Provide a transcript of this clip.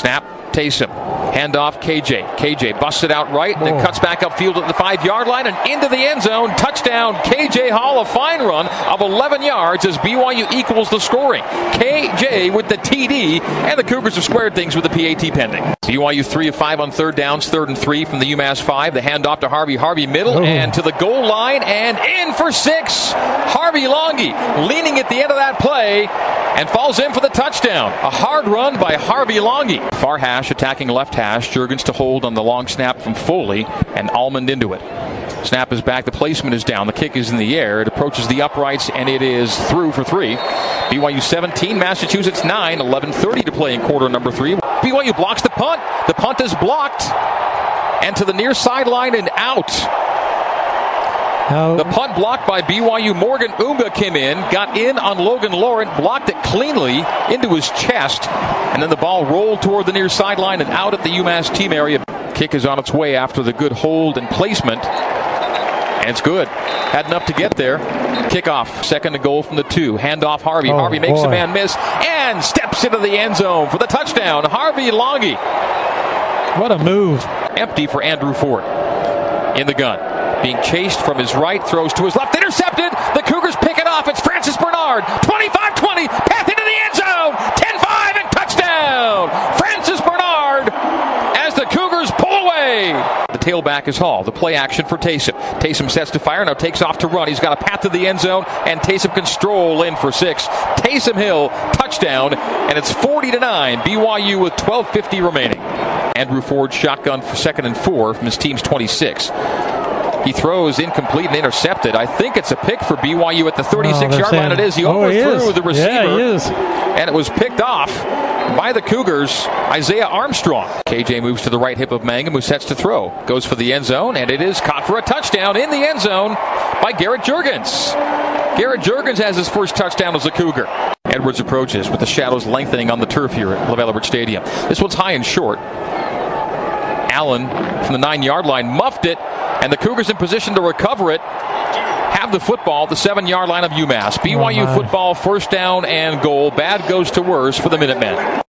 Snap, Taysom. Hand off KJ. KJ busts it out right, and then cuts back upfield at the five yard line and into the end zone. Touchdown, KJ Hall. A fine run of 11 yards as BYU equals the scoring. KJ with the TD, and the Cougars have squared things with the PAT pending. BYU 3 of 5 on third downs, third and 3 from the UMass 5. The handoff to Harvey. Harvey middle Oh. and to the goal line and in for six. Harvey Langi leaning at the end of that play and falls in for the touchdown. A hard run by Harvey Langi. Far attacking left hash. Juergens to hold on the long snap from Foley and Almond into it. Snap is back. The placement is down. The kick is in the air. It approaches the uprights and it is through for three. BYU 17, Massachusetts 9. 11:30 to play in quarter number three. BYU blocks the punt. The punt is blocked and to the near sideline and out. Now, The punt blocked by BYU. Morgan Unga came in, got in on Logan Laurent, blocked it cleanly into his chest, and then the ball rolled toward the near sideline and out at the UMass team area. Kick is on its way after the good hold and placement. And it's good. Had enough to get there. Kickoff, second to goal from the two. Hand off Harvey. Oh, Harvey makes a man miss and steps into the end zone for the touchdown. Harvey Langi what a move. empty for Andrew Ford in the gun. Being chased from his right, throws to his left, intercepted. The Cougars pick it off. It's Francis Bernard. 25 20, path into the end zone. 10 5 and touchdown. Francis Bernard as the Cougars pull away. The tailback is Hall. The play action for Taysom. Taysom sets to fire, now takes off to run. He's got a path to the end zone, and Taysom can stroll in for six. Taysom Hill, touchdown, and it's 40 to 9. BYU with 12.50 remaining. Andrew Ford shotgun for second and four from his team's 26. He throws incomplete and intercepted. I think it's a pick for BYU at the 36 Oh, they're yard line. It is. He Oh, he overthrew is. the receiver. Yeah, he is. And it was picked off by the Cougars, Isaiah Armstrong. KJ moves to the right hip of Mangum, who sets to throw. Goes for the end zone, and it is caught for a touchdown in the end zone by Garrett Juergens. Garrett Juergens has his first touchdown as a Cougar. Edwards approaches with the shadows lengthening on the turf here at LaVell Edwards Stadium. This one's high and short. Allen from the nine yard line muffed it, and the Cougars in position to recover it. Have the football, at the seven yard line of UMass. BYU my. football, first down and goal. Bad goes to worse for the Minutemen.